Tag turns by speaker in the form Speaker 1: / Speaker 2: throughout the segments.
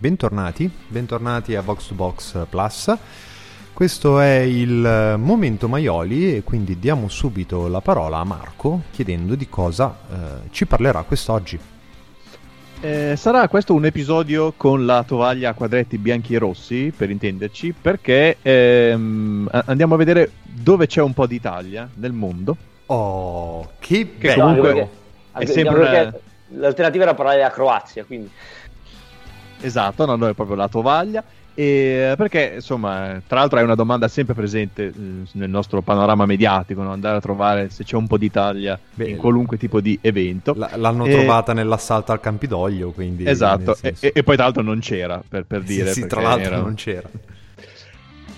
Speaker 1: Bentornati, bentornati a Vox to Box Plus. Questo è il momento Maioli e quindi diamo subito la parola a Marco chiedendo di cosa eh, ci parlerà quest'oggi.
Speaker 2: Eh, sarà questo un episodio con la tovaglia a quadretti bianchi e rossi, per intenderci, perché ehm, andiamo a vedere dove c'è un po' d'Italia nel mondo.
Speaker 1: Oh, che,
Speaker 2: Che
Speaker 1: bello!
Speaker 2: comunque
Speaker 3: perché-
Speaker 2: è sempre
Speaker 3: l'alternativa era parlare della Croazia, quindi
Speaker 2: Esatto, no, no, è proprio la tovaglia. E perché, insomma, tra l'altro è una domanda sempre presente eh, nel nostro panorama mediatico, no? andare a trovare se c'è un po' d'Italia
Speaker 1: Beh,
Speaker 2: in qualunque tipo di evento.
Speaker 1: L- l'hanno
Speaker 2: E-
Speaker 1: trovata nell'assalto al Campidoglio, quindi...
Speaker 2: Esatto, e, e- poi tra l'altro non c'era, per, per
Speaker 1: Sì,
Speaker 2: dire.
Speaker 1: sì,
Speaker 2: perché
Speaker 1: tra l'altro
Speaker 2: era-
Speaker 1: non c'era.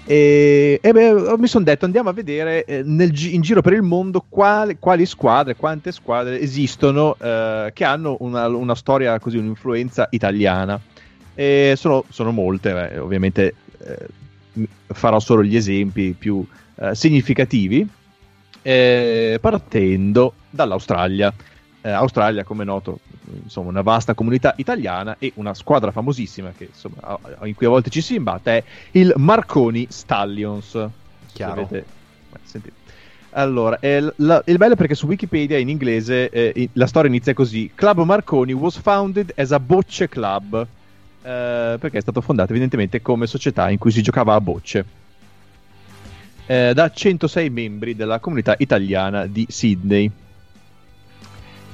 Speaker 2: E, e beh, mi sono detto andiamo a vedere eh, nel in giro per il mondo quali, quali squadre, quante squadre esistono eh, che hanno una, una storia così, un'influenza italiana. E sono, sono molte, beh, ovviamente eh, farò solo gli esempi più eh, significativi, eh, partendo dall'Australia. Eh, Australia, come è noto, insomma, una vasta comunità italiana e una squadra famosissima che, insomma, in cui a volte ci si imbatte è il Marconi Stallions.
Speaker 1: Chiaro.
Speaker 2: Avete- eh, sentite. Allora, l- la- il bello è perché su Wikipedia in inglese eh, la storia inizia così: Club Marconi was founded as a bocce club. Eh, perché è stato fondato evidentemente come società in cui si giocava a bocce. Eh, da 106 membri della comunità italiana di Sydney.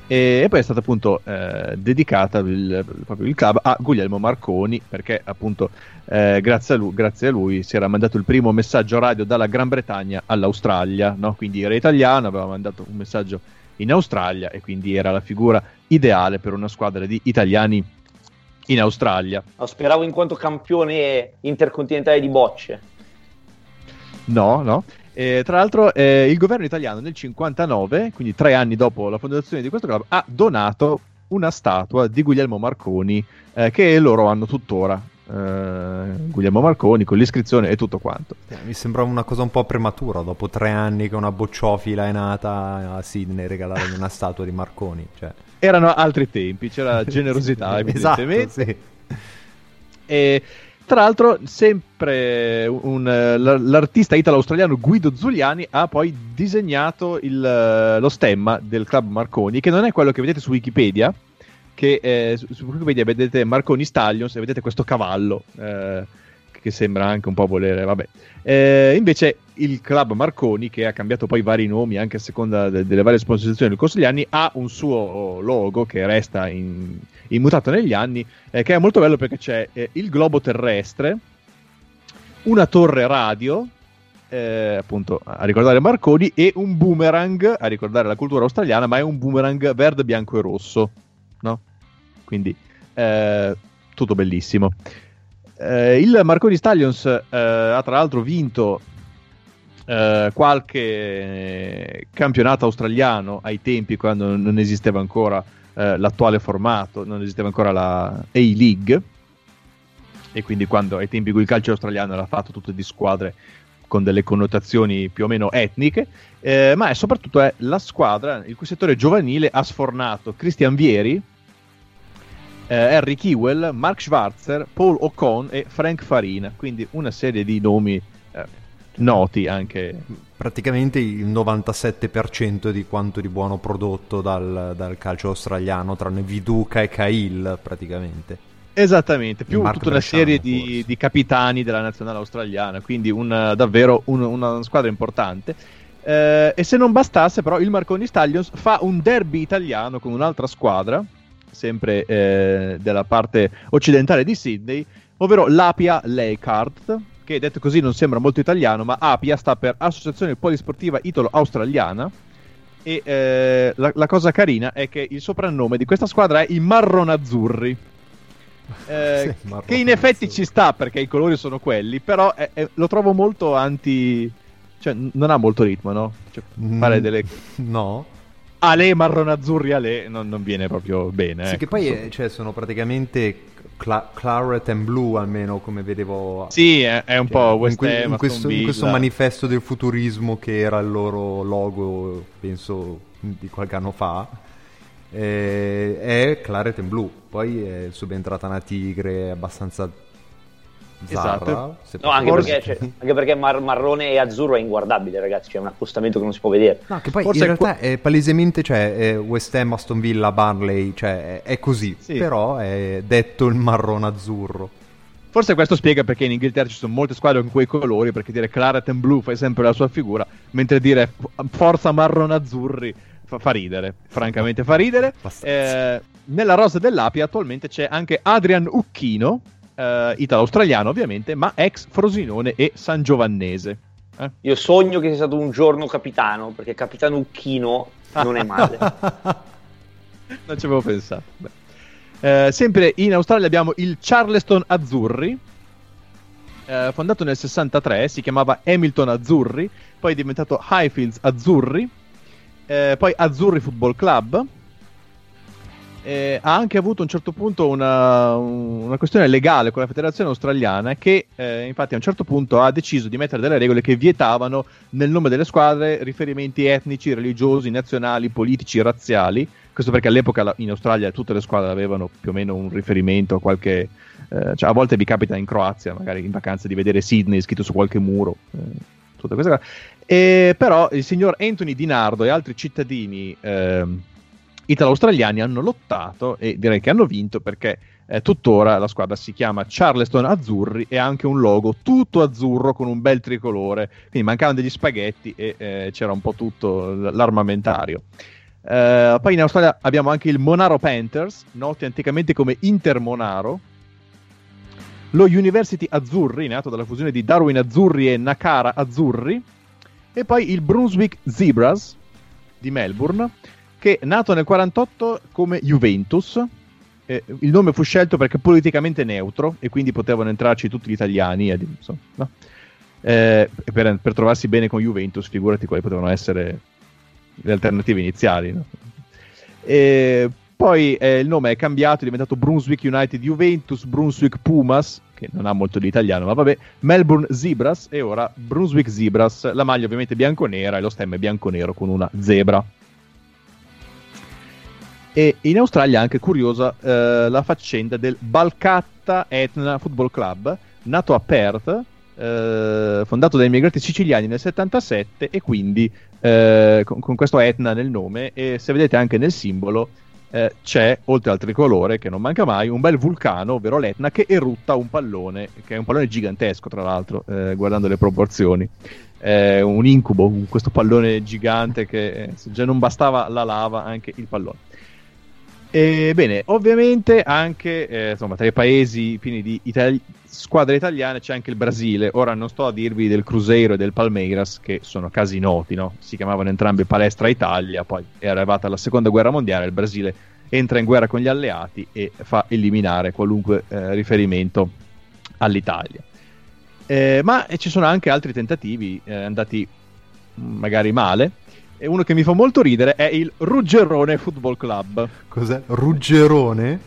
Speaker 2: E, e poi è stata appunto eh, dedicata il, proprio il club a Guglielmo Marconi perché appunto eh, grazie, a lui, grazie a lui si era mandato il primo messaggio radio dalla Gran Bretagna all'Australia, no? quindi era italiano, aveva mandato un messaggio in Australia e quindi era la figura ideale per una squadra di italiani in Australia.
Speaker 3: lo speravo in quanto campione intercontinentale di bocce.
Speaker 2: No, no. Eh, tra l'altro, eh, il governo italiano nel 59, quindi tre anni dopo la fondazione di questo club, ha donato una statua di Guglielmo Marconi eh, che loro hanno tuttora. Eh, Guglielmo Marconi con l'iscrizione e tutto quanto.
Speaker 1: Mi sembrava una cosa un po' prematura, dopo tre anni che una bocciofila è nata a Sydney regalargli una statua di Marconi. Cioè.
Speaker 2: Erano altri tempi, c'era generosità,
Speaker 1: esatto,
Speaker 2: evidentemente.
Speaker 1: sì.
Speaker 2: E tra l'altro, sempre un, l'artista italo-australiano Guido Zuliani ha poi disegnato il, lo stemma del club Marconi, che non è quello che vedete su Wikipedia. Che eh, su, su Wikipedia vedete Marconi Stallions e vedete questo cavallo eh, che sembra anche un po' volere. Vabbè. Eh, invece, il club Marconi, che ha cambiato poi vari nomi anche a seconda de- delle varie sponsorizzazioni nel corso degli anni, ha un suo logo che resta in- immutato negli anni eh, che è molto bello perché c'è eh, il globo terrestre, una torre radio, eh, appunto a ricordare Marconi, e un boomerang a ricordare la cultura australiana, ma è un boomerang verde, bianco e rosso, no? Quindi eh, tutto bellissimo. Eh, il Marconi Stallions eh, ha tra l'altro vinto eh, qualche campionato australiano ai tempi quando non esisteva ancora eh, l'attuale formato, non esisteva ancora la A-League. E quindi quando ai tempi in cui il calcio australiano era fatto tutto di squadre con delle connotazioni più o meno etniche, eh, ma è soprattutto è la squadra il cui settore giovanile ha sfornato Christian Vieri, eh, Harry Kewell, Mark Schwarzer, Paul Ocon e Frank Farina, quindi una serie di nomi eh, noti anche.
Speaker 1: Praticamente il 97% di quanto di buono prodotto dal, dal calcio australiano, tranne Viduca e Cahill praticamente.
Speaker 2: Esattamente, più
Speaker 1: Mark
Speaker 2: tutta una serie di, di capitani della nazionale australiana, quindi un, davvero un- una squadra importante. Eh, e se non bastasse, però, il Marconi Stallions fa un derby italiano con un'altra squadra, sempre eh, della parte occidentale di Sydney, ovvero l'Apia Leichhardt, che detto così non sembra molto italiano, ma Apia sta per Associazione Polisportiva Italo-Australiana. E eh, la, la cosa carina è che il soprannome di questa squadra è i Marronazzurri. Eh,
Speaker 1: Sì,
Speaker 2: che in effetti ci sta perché i colori sono quelli, però è- è- lo trovo molto anti. cioè, non ha molto ritmo, no? Cioè,
Speaker 1: Mm,
Speaker 2: fare delle.
Speaker 1: No.
Speaker 2: Ale marronazzurri ale non, non viene proprio bene.
Speaker 1: Sì,
Speaker 2: ecco.
Speaker 1: che poi eh, cioè, sono praticamente cla- claret and blue almeno come vedevo
Speaker 2: Sì, è, è un
Speaker 1: Cioè,
Speaker 2: po'
Speaker 1: in, que- in questo, in questo manifesto del futurismo che era il loro logo, penso di qualche anno fa, eh, è Claret and Blue. Poi è subentrata una tigre abbastanza zarra.
Speaker 2: Esatto.
Speaker 3: No, anche
Speaker 1: posso-
Speaker 3: perché, cioè, anche perché mar- marrone e azzurro è inguardabile, ragazzi. C'è un accostamento che non si può vedere.
Speaker 1: No, che poi
Speaker 2: Forse
Speaker 1: in
Speaker 2: è
Speaker 1: realtà è palesemente cioè, è West Ham, Aston Villa, Barnley, cioè è, così,
Speaker 2: Sì.
Speaker 1: però è detto il marrone azzurro.
Speaker 2: Forse questo spiega perché in Inghilterra ci sono molte squadre con quei colori, perché dire Claret and Blue fa sempre la sua figura, mentre dire Forza Marronazzurri fa, fa ridere, francamente fa ridere. Eh, nella rosa dell'Api attualmente c'è anche Adrian Ucchino, eh, italo-australiano ovviamente, ma ex Frosinone e San Giovannese. Eh?
Speaker 3: Io sogno che sia stato un giorno capitano, perché capitano Ucchino non è male.
Speaker 2: non ci avevo pensato. Eh, sempre in Australia abbiamo il Charleston Azzurri, eh, fondato nel 63, si chiamava Hamilton Azzurri, poi è diventato Highfields Azzurri, eh, poi Azzurri Football Club. Eh, ha anche avuto a un certo punto una, una questione legale con la federazione australiana che eh, infatti a un certo punto ha deciso di mettere delle regole che vietavano nel nome delle squadre riferimenti etnici, religiosi, nazionali, politici, razziali. Questo perché all'epoca in Australia tutte le squadre avevano più o meno un riferimento a qualche... eh, cioè a volte vi capita in Croazia, magari in vacanza, di vedere Sydney scritto su qualche muro. eh, tutte queste cose. E, però il signor Anthony Di Nardo e altri cittadini ehm, italo-australiani hanno lottato e direi che hanno vinto perché eh, tuttora la squadra si chiama Charleston Azzurri e ha anche un logo tutto azzurro con un bel tricolore. Quindi mancavano degli spaghetti e eh, c'era un po' tutto l'armamentario. Eh, poi in Australia abbiamo anche il Monaro Panthers, noti anticamente come Inter Monaro. Lo University Azzurri, nato dalla fusione di Darwin Azzurri e Nakara Azzurri. E poi il Brunswick Zebras di Melbourne, che nato nel 48 come Juventus. Eh, il nome fu scelto perché politicamente neutro e quindi potevano entrarci tutti gli italiani. ed- insomma, no? Eh, per, per trovarsi bene con Juventus, figurati quali potevano essere le alternative iniziali. no? E poi eh, il nome è cambiato, è diventato Brunswick United Juventus, Brunswick Pumas, che non ha molto di italiano, ma vabbè, Melbourne Zebras e ora Brunswick Zebras. La maglia ovviamente bianco-nera e lo stemma è bianco-nero con una zebra. E in Australia è anche curiosa eh, la faccenda del Balcatta Etna Football Club, nato a Perth, eh, fondato dai immigrati siciliani nel 77 e quindi eh, con, con questo Etna nel nome e se vedete anche nel simbolo eh, c'è, oltre al tricolore che non manca mai, un bel vulcano, ovvero l'Etna, che erutta un pallone, che è un pallone gigantesco tra l'altro, eh, guardando le proporzioni. Un incubo, questo pallone gigante che eh, se già non bastava la lava, anche il pallone. E, bene, ovviamente anche eh, insomma, tra i paesi pieni di itali- squadre italiane c'è anche il Brasile. Ora non sto a dirvi del Cruzeiro e del Palmeiras, che sono casi noti, no? si chiamavano entrambi Palestra Italia, poi è arrivata la seconda guerra mondiale, il Brasile entra in guerra con gli alleati e fa eliminare qualunque eh, riferimento all'Italia. Eh, ma ci sono anche altri tentativi eh, andati magari male. E uno che mi fa molto ridere è il Ruggerone Football Club.
Speaker 1: Cos'è? Ruggerone?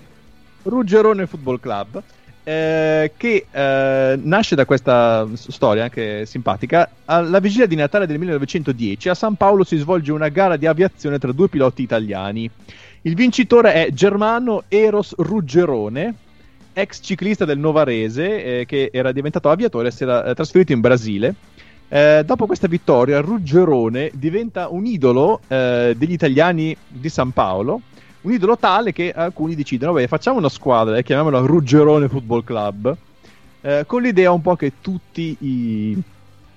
Speaker 2: Ruggerone Football Club. eh, che eh, nasce da questa storia anche simpatica. Alla vigilia di Natale del 1910 a San Paolo si svolge una gara di aviazione tra due piloti italiani. Il vincitore è Germano Eros Ruggerone, ex ciclista del Novarese eh, che era diventato aviatore e si era eh, trasferito in Brasile. Eh, dopo questa vittoria, Ruggerone diventa un idolo eh, degli italiani di San Paolo. Un idolo tale che alcuni decidono: vabbè, facciamo una squadra e chiamiamola Ruggerone Football Club. eh, con l'idea un po' che tutti i,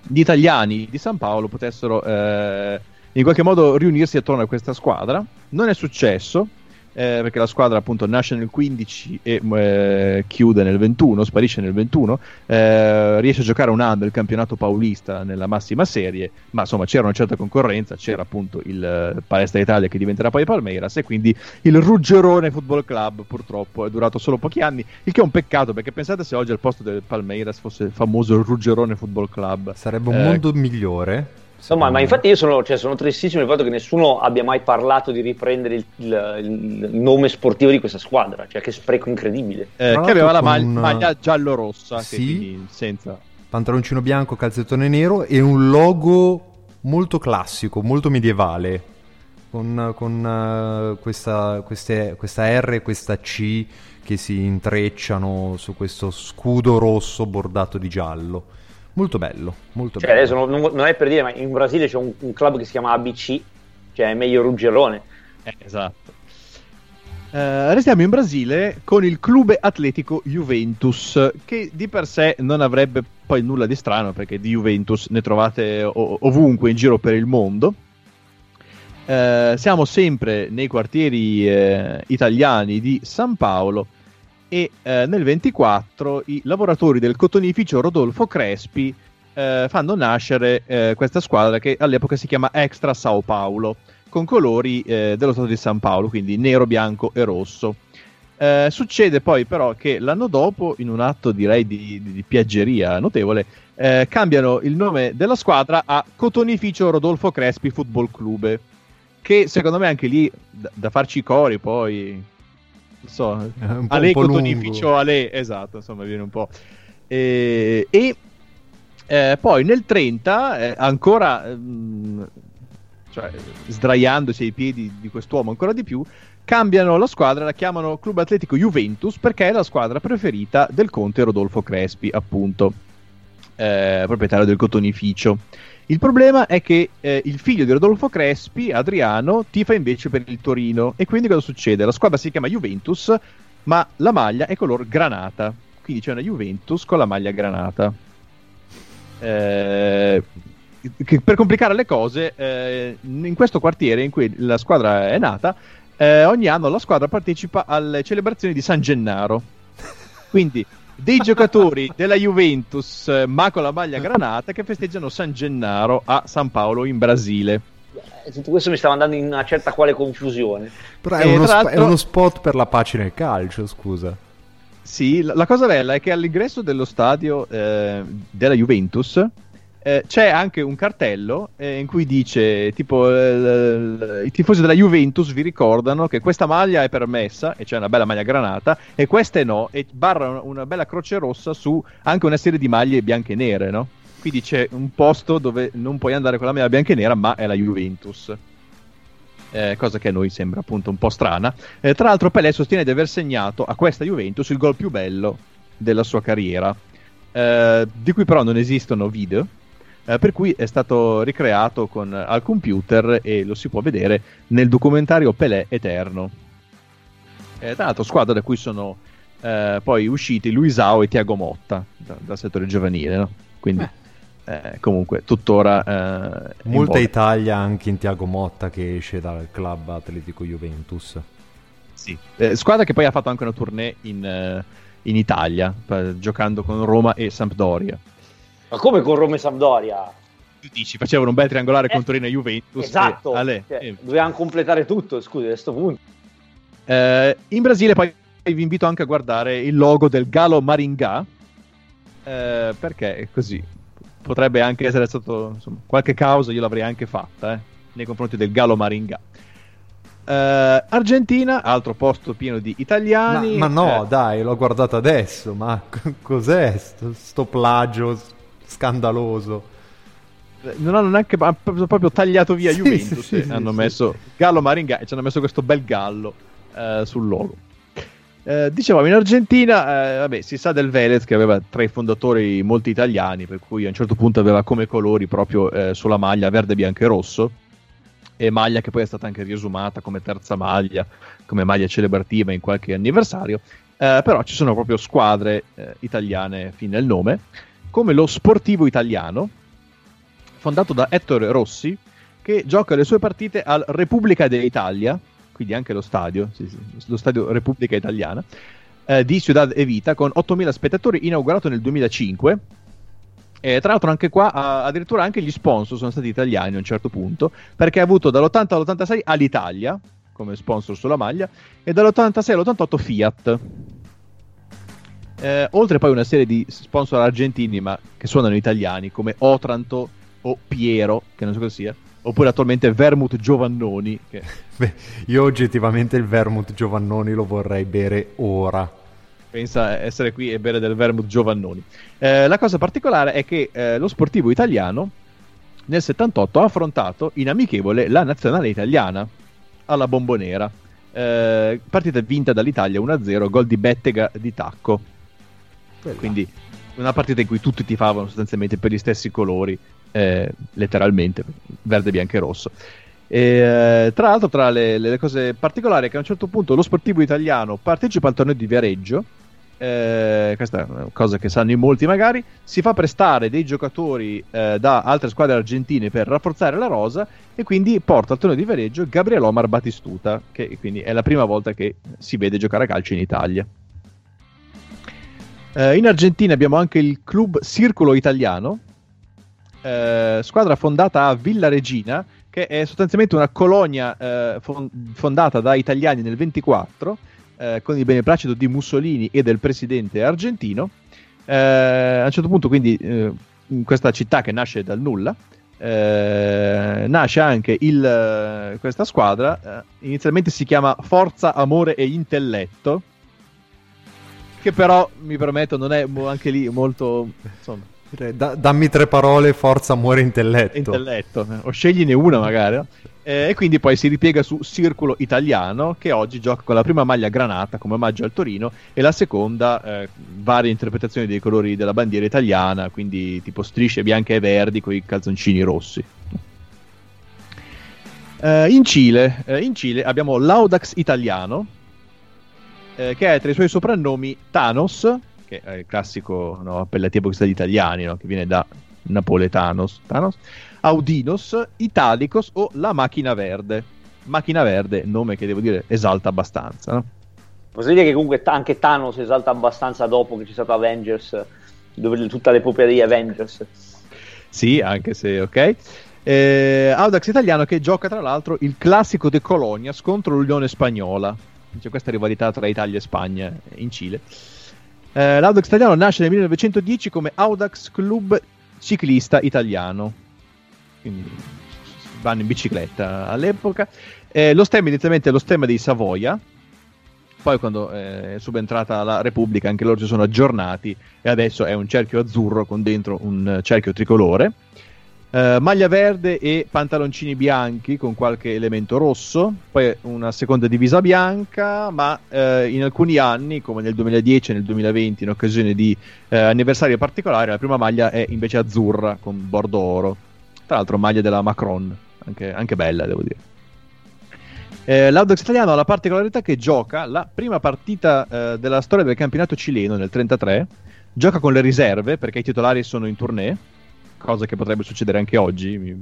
Speaker 2: gli italiani di San Paolo potessero eh, in qualche modo riunirsi attorno a questa squadra. Non è successo. Eh, perché la squadra appunto nasce nel 15 e eh, chiude nel 21, sparisce nel 21, eh, riesce a giocare un anno il campionato paulista nella massima serie, ma insomma c'era una certa concorrenza, c'era appunto il eh, Palestra Italia che diventerà poi Palmeiras e quindi il Ruggerone Football Club purtroppo è durato solo pochi anni, il che è un peccato perché pensate se oggi al posto del Palmeiras fosse il famoso Ruggerone Football Club.
Speaker 1: Sarebbe un
Speaker 2: Eh,
Speaker 1: mondo migliore.
Speaker 3: Insomma,
Speaker 1: secondo
Speaker 3: ma
Speaker 1: me.
Speaker 3: infatti io sono, cioè, sono tristissimo del fatto che nessuno abbia mai parlato di riprendere il, il- il nome sportivo di questa squadra, cioè che spreco incredibile.
Speaker 2: eh, che aveva la mag- maglia giallo-rossa, che
Speaker 1: Sì.
Speaker 2: quindi senza...
Speaker 1: Pantaloncino bianco, calzettone nero e un logo molto classico, molto medievale. Con, con, eh, questa, queste- questa R e questa C che si intrecciano su questo scudo rosso bordato di giallo. Molto bello, molto
Speaker 3: Cioè,
Speaker 1: bello.
Speaker 3: adesso non, non- è per dire, ma in Brasile c'è un, un club che si chiama ABC, cioè è meglio Ruggerone.
Speaker 2: Eh, esatto. Eh, restiamo in Brasile con il Clube Atletico Juventus, che di per sé non avrebbe poi nulla di strano, perché di Juventus ne trovate o- ovunque in giro per il mondo. Eh, siamo sempre nei quartieri eh, italiani di San Paolo e eh, nel 24 i lavoratori del cotonificio Rodolfo Crespi eh, fanno nascere eh, questa squadra che all'epoca si chiama Extra Sao Paulo con colori eh, dello stato di San Paolo, quindi nero, bianco e rosso. Eh, succede poi però che l'anno dopo, in un atto direi di, di- di piaggeria notevole, eh, cambiano il nome della squadra a Cotonificio Rodolfo Crespi Football Club, che secondo me anche lì da, da farci i cori poi... So,
Speaker 1: po',
Speaker 2: Ale Cotonificio. Ale, esatto, insomma viene un po'. E, e, eh, poi nel 30, eh, ancora ehm, cioè, sdraiandosi ai piedi di quest'uomo ancora di più, cambiano la squadra, la chiamano Club Atletico Juventus perché è la squadra preferita del conte Rodolfo Crespi, appunto, eh, proprietario del cotonificio. Il problema è che eh, il figlio di Rodolfo Crespi, Adriano, tifa invece per il Torino. E quindi cosa succede? La squadra si chiama Juventus, ma la maglia è color granata. Quindi c'è una Juventus con la maglia granata. Eh, per complicare le cose, eh, in questo quartiere in cui la squadra è nata, eh, ogni anno la squadra partecipa alle celebrazioni di San Gennaro. Quindi dei giocatori della Juventus, eh, ma con la maglia granata, che festeggiano San Gennaro a San Paolo in Brasile.
Speaker 3: Eh, Tutto questo mi stava andando in una certa quale confusione.
Speaker 1: Però è,
Speaker 2: E
Speaker 1: uno sp- è uno spot per la pace nel calcio, scusa.
Speaker 2: Sì, la, la cosa bella è che all'ingresso dello stadio eh, della Juventus eh, c'è anche un cartello eh, in cui dice tipo eh, i tifosi della Juventus vi ricordano che questa maglia è permessa e c'è una bella maglia granata e queste no e barra una bella croce rossa su anche una serie di maglie bianche e nere, no? Quindi c'è un posto dove non puoi andare con la maglia bianca e nera ma è la Juventus. Eh, cosa che a noi sembra appunto un po' strana. Eh, tra l'altro, Pelé sostiene di aver segnato a questa Juventus il gol più bello della sua carriera, eh, di cui però non esistono video. Eh, per cui è stato ricreato con, al computer e lo si può vedere nel documentario Pelé Eterno. Eh, tra l'altro, squadra da cui sono eh, poi usciti Luisao e Tiago Motta da- dal settore giovanile. no? Quindi, eh, comunque, tuttora. eh,
Speaker 1: Molta. Italia anche in Tiago Motta che esce dal club Atletico Juventus.
Speaker 2: Sì. Eh, squadra che poi ha fatto anche una tournée in, eh, in Italia, eh, giocando con Roma e Sampdoria.
Speaker 3: Ma come con Roma e Sampdoria?
Speaker 2: Tu dici, facevano un bel triangolare con
Speaker 3: Eh,
Speaker 2: Torino e Juventus.
Speaker 3: Esatto,
Speaker 2: e-
Speaker 3: cioè,
Speaker 2: eh,
Speaker 3: dovevamo completare tutto, scusi, a questo punto.
Speaker 2: eh, in Brasile poi vi invito anche a guardare il logo del Galo Maringá, eh, perché è così. potrebbe anche essere stato insomma, qualche causa io l'avrei anche fatta eh, nei confronti del Gallo Maringa. Uh, Argentina, altro posto pieno di italiani.
Speaker 1: Ma, ma no,
Speaker 2: eh,
Speaker 1: dai, l'ho guardato adesso. Ma cos'è sto, sto plagio scandaloso?
Speaker 2: Non hanno neanche hanno proprio tagliato via
Speaker 1: Sì,
Speaker 2: Juventus.
Speaker 1: sì, sì,
Speaker 2: hanno
Speaker 1: sì.
Speaker 2: messo Gallo Maringa e ci hanno messo questo bel gallo eh, sul logo. Eh, dicevamo in Argentina, eh, vabbè, si sa del Velez che aveva tra i fondatori molti italiani, per cui a un certo punto aveva come colori proprio eh, sulla maglia verde, bianco e rosso, e maglia che poi è stata anche riesumata come terza maglia, come maglia celebrativa in qualche anniversario. Eh, però ci sono proprio squadre eh, italiane fin nel nome, come lo Sportivo Italiano, fondato da Ettore Rossi, che gioca le sue partite al Repubblica d'Italia, quindi anche lo stadio, sì, sì, lo stadio Repubblica Italiana, eh, di Ciudad Evita, con 8.000 spettatori, inaugurato nel 2005. E tra l'altro anche qua addirittura anche gli sponsor sono stati italiani a un certo punto, perché ha avuto dall'80 all'86 all'Italia come sponsor sulla maglia e dall'86 all'88 Fiat. Eh, oltre poi una serie di sponsor argentini ma che suonano italiani come Otranto o Piero, che non so cosa sia, oppure attualmente Vermouth Giovannoni, che
Speaker 1: Beh, io oggettivamente il vermouth Giovannoni lo vorrei bere ora.
Speaker 2: pensa essere qui e bere del Vermouth Giovannoni. Eh, la cosa particolare è che eh, lo sportivo italiano nel 78 ha affrontato in amichevole la nazionale italiana alla Bombonera. Eh, partita vinta dall'Italia 1-0, gol di Bettega di tacco. Quindi una partita in cui tutti tifavano sostanzialmente per gli stessi colori, eh, letteralmente, verde, bianco e rosso. E, eh, tra l'altro, tra le, le cose particolari è che a un certo punto lo sportivo italiano partecipa al torneo di Viareggio. eh, questa è una cosa che sanno in molti magari. Si fa prestare dei giocatori eh, da altre squadre argentine per rafforzare la rosa e quindi porta al torneo di Viareggio Gabriel Omar Batistuta, che quindi è la prima volta che si vede giocare a calcio in Italia. Eh, in Argentina abbiamo anche il club Circolo Italiano, eh, squadra fondata a Villa Regina, che è sostanzialmente una colonia eh, fon- fondata da italiani nel 24, eh, con il beneplacito di Mussolini e del presidente argentino. Eh, a un certo punto, quindi, eh, in questa città che nasce dal nulla, eh, nasce anche il, questa squadra. eh, inizialmente si chiama Forza, Amore e Intelletto che però mi permetto non è anche lì molto insomma,
Speaker 1: da- dammi tre parole, forza, amore, intelletto.
Speaker 2: intelletto eh, o scegliene una magari? Eh, e quindi poi si ripiega su Circolo Italiano che oggi gioca con la prima maglia granata come omaggio al Torino e la seconda eh, varie interpretazioni dei colori della bandiera italiana quindi tipo strisce bianche e verdi con i calzoncini rossi Eh, in, Cile, eh, in Cile abbiamo l'Audax Italiano eh, che è tra i suoi soprannomi Thanos, che è il classico no, appellativo dagli italiani, no, che viene da Napoletanos, Thanos, Audinos, Italicos o La Macchina Verde. Macchina Verde, nome che devo dire esalta abbastanza. No?
Speaker 3: Posso dire che comunque t- anche Thanos esalta abbastanza dopo che c'è stato Avengers, dove tutta l'epopea degli Avengers.
Speaker 2: Sì, anche se ok. Eh, Audax italiano che gioca tra l'altro il classico de Colonias contro l'Unione Spagnola. C'è questa rivalità tra Italia e Spagna in Cile. Eh, L'Audax italiano nasce nel 1910 come Audax Club Ciclista Italiano. Quindi vanno in bicicletta all'epoca. Eh, lo stemma inizialmente è lo stemma dei Savoia. Poi quando eh, è subentrata la Repubblica anche loro si sono aggiornati e adesso è un cerchio azzurro con dentro un cerchio tricolore. Eh, maglia verde e pantaloncini bianchi con qualche elemento rosso, poi una seconda divisa bianca, ma eh, in alcuni anni, come nel 2010 e nel 2020, in occasione di eh, anniversario particolare, la prima maglia è invece azzurra con bordo oro. Tra l'altro maglia della Macron, anche, anche bella devo dire. Eh, L'Audax italiano ha la particolarità che gioca la prima partita eh, della storia del campionato cileno nel 33, gioca con le riserve perché i titolari sono in tournée, cosa che potrebbe succedere anche oggi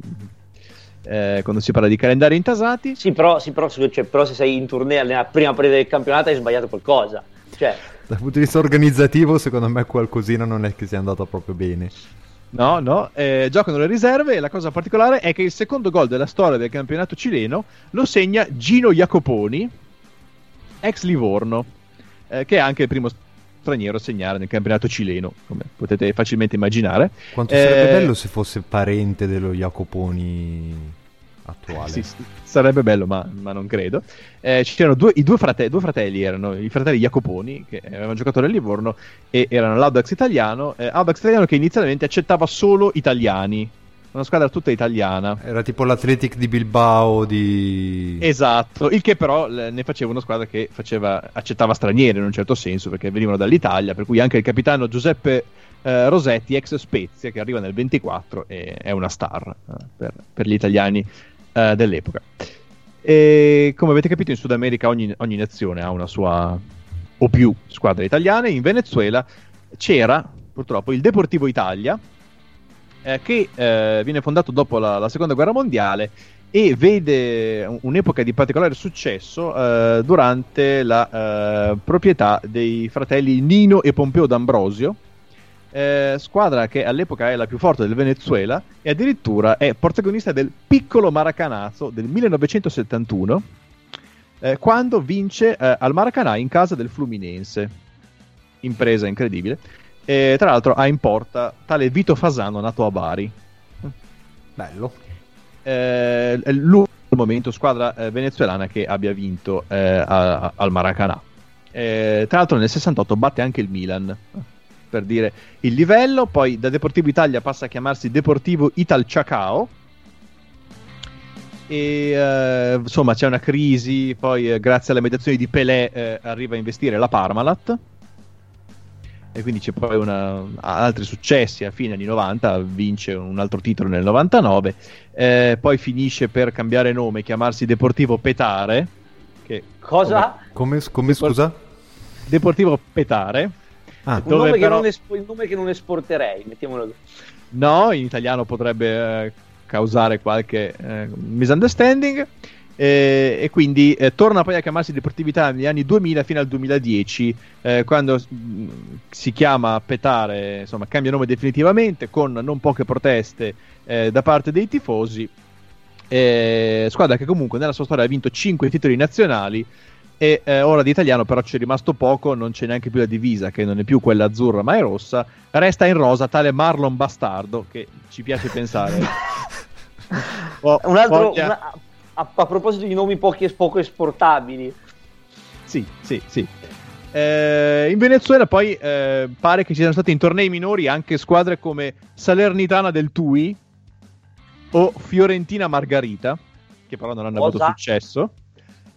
Speaker 2: eh, quando si parla di calendari intasati.
Speaker 3: Sì, però, sì, però, se- cioè, però se sei in tournée nella prima partita del campionato hai sbagliato qualcosa. Cioè,
Speaker 1: Dal punto di vista organizzativo, secondo me qualcosina non è che sia andata proprio bene.
Speaker 2: No, no, eh, giocano le riserve e la cosa particolare è che il secondo gol della storia del campionato cileno lo segna Gino Jacoponi, ex Livorno, eh, che è anche il primo straniero a segnare nel campionato cileno, come potete facilmente immaginare.
Speaker 1: Quanto sarebbe
Speaker 2: Eh,
Speaker 1: bello se fosse parente dello Jacoponi attuale.
Speaker 2: Sì, sì, sarebbe bello, ma, ma non credo. Eh, c'erano due, i due, frate- due fratelli, erano i fratelli Jacoponi, che avevano giocato nel Livorno, e erano l'Audax italiano. eh, Audax italiano che inizialmente accettava solo italiani, una squadra tutta italiana.
Speaker 1: Era tipo l'Athletic di Bilbao di...
Speaker 2: Esatto, il che però ne faceva una squadra che faceva- accettava stranieri in un certo senso, perché venivano dall'Italia, per cui anche il capitano Giuseppe eh, Rosetti, ex Spezia, che arriva nel 24, e è una star eh, per, per gli italiani eh, dell'epoca. E come avete capito, in Sud America ogni, ogni nazione ha una sua o più squadre italiane. In Venezuela c'era purtroppo il Deportivo Italia, eh, che eh, viene fondato dopo la, la seconda guerra mondiale e vede un- un'epoca di particolare successo eh, durante la eh, proprietà dei fratelli Nino e Pompeo D'Ambrosio, eh, squadra che all'epoca è la più forte del Venezuela e addirittura è protagonista del piccolo Maracanazo del 1971, eh, quando vince al Maracanã in casa del Fluminense. Impresa incredibile. E tra l'altro ha in porta tale Vito Fasano nato a Bari.
Speaker 1: Bello.
Speaker 2: Eh, è l'unico momento squadra eh, venezuelana che abbia vinto eh, a- a- al Maracanã. Eh, tra l'altro nel 68 batte anche il Milan per dire il livello, poi da Deportivo Italia passa a chiamarsi Deportivo Ital Chacao e eh, insomma c'è una crisi, poi eh, grazie alle mediazioni di Pelé eh, arriva a investire la Parmalat e quindi c'è poi una, ha altri successi a fine anni 90, vince un altro titolo nel 99, eh, poi finisce per cambiare nome e chiamarsi Deportivo Petare, che
Speaker 3: Cosa?
Speaker 1: Come, come scusa?
Speaker 2: Deportivo Petare,
Speaker 1: Ah,
Speaker 3: Un nome, che
Speaker 2: però-
Speaker 3: non espo- il nome che non esporterei, mettiamolo così.
Speaker 2: no, in italiano potrebbe eh, causare qualche eh, misunderstanding. Eh, e quindi eh, torna poi a chiamarsi Deportività negli anni 2000 fino al 2010, eh, quando mh, si chiama Petare, insomma, cambia nome definitivamente con non poche proteste eh, da parte dei tifosi. Eh, squadra che comunque nella sua storia ha vinto 5 titoli nazionali e eh, ora di italiano però c'è rimasto poco, non c'è neanche più la divisa che non è più quella azzurra ma è rossa, resta in rosa tale Marlon Bastardo che ci piace pensare. Oh,
Speaker 3: Un altro,
Speaker 2: voglia-
Speaker 3: una- a, a proposito di nomi pochi, poco esportabili,
Speaker 2: Sì, sì, sì. Eh, in Venezuela poi eh, pare che ci siano stati in tornei minori anche squadre come Salernitana del Tui o Fiorentina Margarita, che però non hanno avuto
Speaker 3: Cosa?
Speaker 2: successo.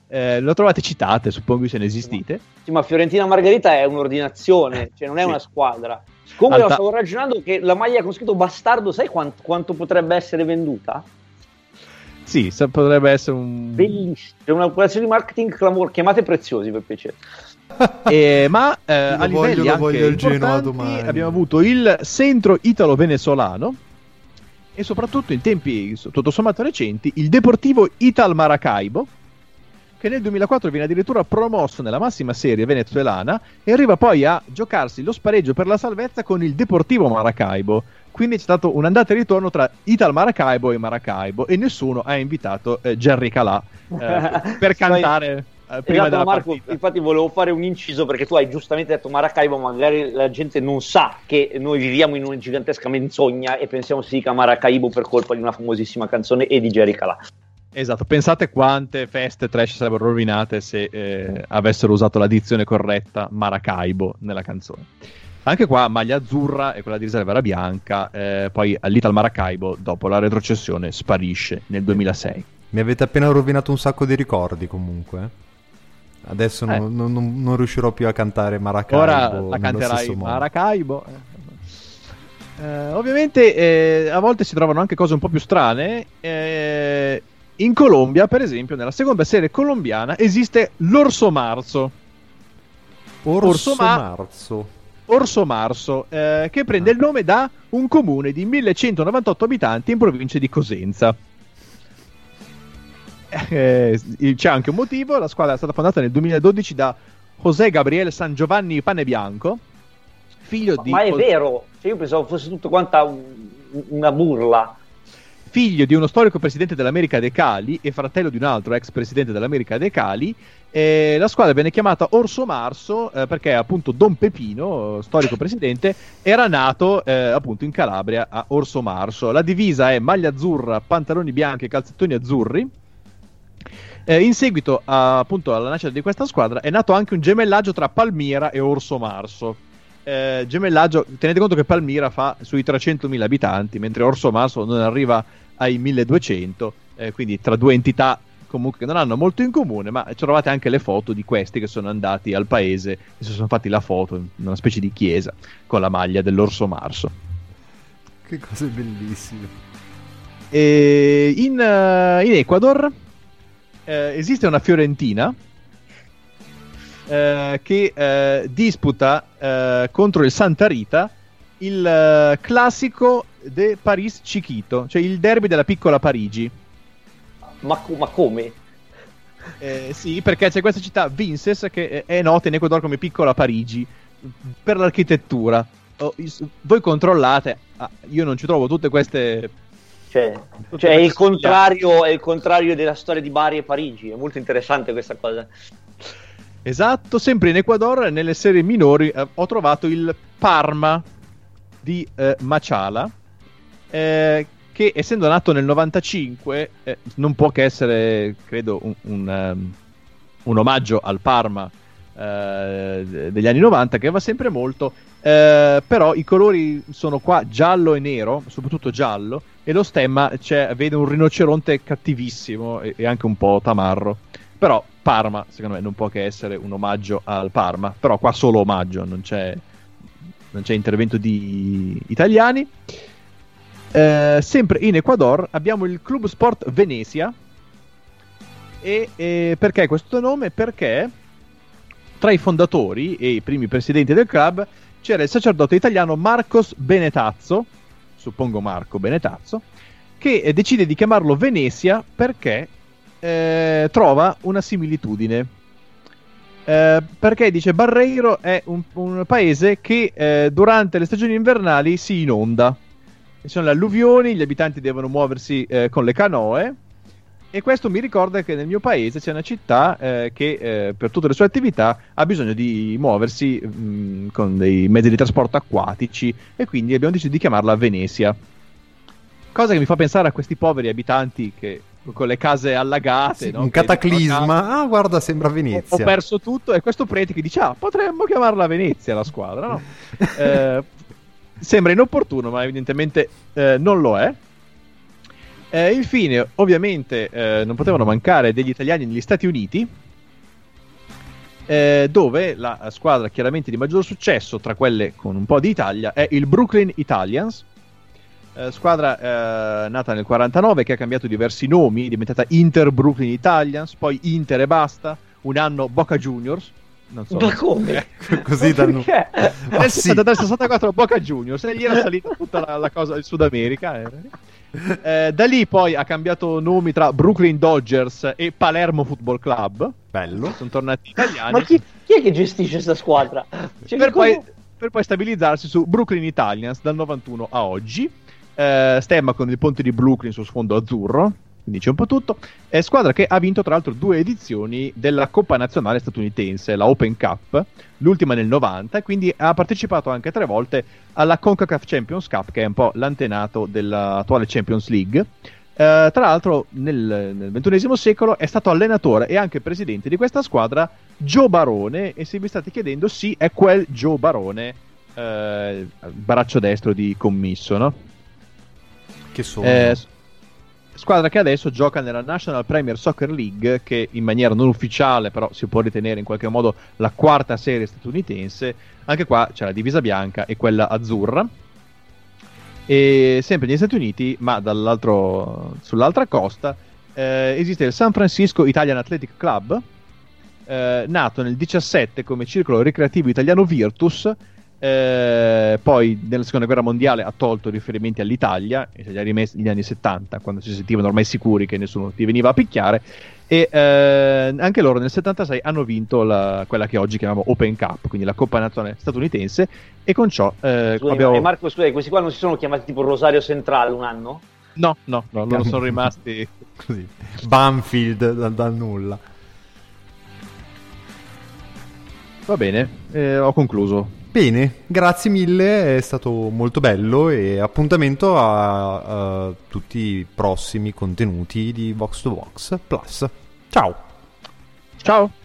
Speaker 2: Eh, lo trovate citate, suppongo se ne esistite.
Speaker 3: sì, ma Fiorentina Margherita è un'ordinazione, cioè non è
Speaker 2: Sì.
Speaker 3: una squadra. Comunque
Speaker 2: Alta-
Speaker 3: stavo ragionando che la maglia con scritto bastardo, sai quanto, quanto potrebbe essere venduta?
Speaker 2: Sì, potrebbe essere un...
Speaker 3: Bellissimo, è un'operazione di marketing clamor, chiamate preziosi per piacere.
Speaker 2: Eh, ma eh, a
Speaker 1: voglio,
Speaker 2: livelli
Speaker 1: voglio al Genoa domani.
Speaker 2: abbiamo avuto il centro italo-venesolano e soprattutto in tempi tutto sommato recenti il Deportivo Ital Maracaibo che nel 2004 viene addirittura promosso nella massima serie venezuelana e arriva poi a giocarsi lo spareggio per la salvezza con il Deportivo Maracaibo. Quindi c'è stato un andata e ritorno tra Ital Maracaibo e Maracaibo e nessuno ha invitato eh, Jerry Calà eh, per cantare eh, prima
Speaker 3: Esatto,
Speaker 2: della
Speaker 3: Marco,
Speaker 2: partita.
Speaker 3: infatti volevo fare un inciso perché tu hai giustamente detto Maracaibo, magari la gente non sa che noi viviamo in una gigantesca menzogna e pensiamo si dica Maracaibo per colpa di una famosissima canzone e di Jerry Calà.
Speaker 2: Esatto, pensate quante feste trash sarebbero rovinate se eh, avessero usato la dizione corretta Maracaibo nella canzone. Anche qua maglia azzurra e quella di riserva era bianca, eh, poi all'Ital Maracaibo dopo la retrocessione sparisce nel 2006.
Speaker 1: Mi avete appena rovinato un sacco di ricordi comunque. eh. Adesso
Speaker 2: Eh.
Speaker 1: non, non- non- riuscirò più a cantare Maracaibo.
Speaker 2: Ora la canterai. Maracaibo. Eh, ovviamente eh, a volte si trovano anche cose un po' più strane. Eh, in Colombia, per esempio, nella seconda serie colombiana esiste l'Orso Marzo.
Speaker 1: Orso,
Speaker 2: Orso Ma-
Speaker 1: Marzo.
Speaker 2: Orso Marzo, eh, che prende il nome da un comune di 1198 abitanti in provincia di Cosenza. Eh, c'è anche un motivo, la squadra è stata fondata nel 2012 da José Gabriel San Giovanni Panebianco, figlio di,
Speaker 3: Ma è vero, cioè io pensavo fosse tutto quanta un- una burla.
Speaker 2: Figlio di uno storico presidente dell'America De Cali e fratello di un altro ex presidente dell'America De Cali. Eh, la squadra venne chiamata Orso Marso eh, perché appunto Don Pepino, storico presidente, era nato eh, appunto in Calabria a Orso Marso. La divisa è maglia azzurra, pantaloni bianchi e calzettoni azzurri. Eh, in seguito a, appunto alla nascita di questa squadra è nato anche un gemellaggio tra Palmira e Orso Marso. Eh, gemellaggio, tenete conto che Palmira fa sui 300.000 abitanti, mentre Orso Marso non arriva ai 1200, eh, quindi tra due entità comunque che non hanno molto in comune, ma trovate anche le foto di questi che sono andati al paese e si sono fatti la foto in una specie di chiesa con la maglia dell'Orso Marso.
Speaker 1: Che cose bellissime.
Speaker 2: E in, uh, in Ecuador eh, esiste una Fiorentina eh, che eh, disputa eh, contro il Santa Rita il eh, classico de Paris Chiquito, cioè il derby della piccola Parigi.
Speaker 3: Ma, ma come?
Speaker 2: Eh, sì, perché c'è questa città, Vinces, che è nota in Ecuador come piccola Parigi per l'architettura. Oh, voi controllate, ah, io non ci trovo tutte queste
Speaker 3: cioè, cioè è, il contrario, è il contrario della storia di Bari e Parigi. È molto interessante questa cosa.
Speaker 2: Esatto, sempre in Ecuador, nelle serie minori, eh, ho trovato il Parma di eh, Machala, eh, che essendo nato nel 95 eh, non può che essere, credo, un, un, um, un omaggio al Parma eh, degli anni 90 che va sempre molto, eh, però i colori sono qua giallo e nero, soprattutto giallo, e lo stemma vede un rinoceronte cattivissimo e, e, anche un po' tamarro. Però Parma, secondo me, non può che essere un omaggio al Parma, però qua solo omaggio, non c'è, non c'è intervento di italiani. Eh, sempre in Ecuador abbiamo il Club Sport Venezia. E, e perché questo nome? Perché tra i fondatori e i primi presidenti del club c'era il sacerdote italiano Marcos Benetazzo, suppongo Marco Benetazzo, che decide di chiamarlo Venezia perché eh, trova una similitudine. Eh, perché dice Barreiro è un, un paese che eh, durante le stagioni invernali si inonda. Ci sono le alluvioni, gli abitanti devono muoversi eh, con le canoe e questo mi ricorda che nel mio paese c'è una città eh, che eh, per tutte le sue attività ha bisogno di muoversi mh, mm, con dei mezzi di trasporto acquatici e quindi abbiamo deciso di chiamarla Venezia. Cosa che mi fa pensare a questi poveri abitanti che con le case allagate.
Speaker 1: Sì,
Speaker 2: no?
Speaker 1: Un cataclisma. Ah, guarda, sembra Venezia.
Speaker 2: Ho, ho, perso tutto e questo prete che dice: Ah, potremmo chiamarla Venezia la squadra, no? eh, sembra inopportuno, ma evidentemente eh, non lo è. Eh, infine, ovviamente, eh, non potevano mancare degli italiani negli Stati Uniti, eh, dove la squadra chiaramente di maggior successo tra quelle con un po' di Italia è il Brooklyn Italians. Eh, squadra eh, nata nel 49 che ha cambiato diversi nomi, è diventata Inter Brooklyn Italians, poi Inter e basta, un anno Boca Juniors,
Speaker 3: non so. Ma come?
Speaker 1: Così danno...
Speaker 2: Nel 63-64 Boca Juniors e gli era salita tutta la, la cosa del Sud America. Eh. Eh, da lì poi ha cambiato nomi tra Brooklyn Dodgers e Palermo Football Club.
Speaker 1: Bello.
Speaker 2: Sono tornati italiani.
Speaker 3: Ma chi, chi è che gestisce questa squadra?
Speaker 2: Cioè, per, poi, per, poi, stabilizzarsi su Brooklyn Italians dal 91 a oggi. Eh, stemma con il ponte di Brooklyn su sfondo azzurro quindi c'è un po' tutto. È squadra che ha vinto tra l'altro due edizioni della Coppa Nazionale statunitense, la Open Cup, l'ultima nel 90, e quindi ha partecipato anche tre volte alla CONCACAF Champions Cup, che è un po' l'antenato dell'attuale Champions League. Uh, tra l'altro nel, nel XXI secolo è stato allenatore e anche presidente di questa squadra Joe Barone e se vi state chiedendo sì è quel Joe Barone uh, braccio destro di commisso no?
Speaker 1: che sono eh,
Speaker 2: squadra che adesso gioca nella National Premier Soccer League, che in maniera non ufficiale, però si può ritenere in qualche modo la quarta serie statunitense. Anche qua c'è la divisa bianca e quella azzurra. E sempre negli Stati Uniti, ma sull'altra costa, eh, esiste il San Francisco Italian Athletic Club, eh, nato nel 17 come circolo ricreativo italiano Virtus eh, poi nella seconda guerra mondiale ha tolto riferimenti all'Italia, e li ha rimessi negli anni 70, quando si sentivano ormai sicuri che nessuno ti veniva a picchiare. E eh, anche loro nel 76 hanno vinto la, quella che oggi chiamiamo Open Cup, quindi la Coppa Nazionale statunitense. E con ciò
Speaker 3: eh, Scusami, abbiamo... Marco, scusa, questi qua non si sono chiamati tipo Rosario Centrale un anno?
Speaker 2: No, no, no, non sono rimasti.
Speaker 1: Così. Banfield dal, dal nulla.
Speaker 2: Va bene, eh, ho concluso.
Speaker 1: Bene, grazie mille, è stato molto bello e appuntamento a, a tutti i prossimi contenuti di Vox to Vox Plus. Ciao!
Speaker 2: Ciao!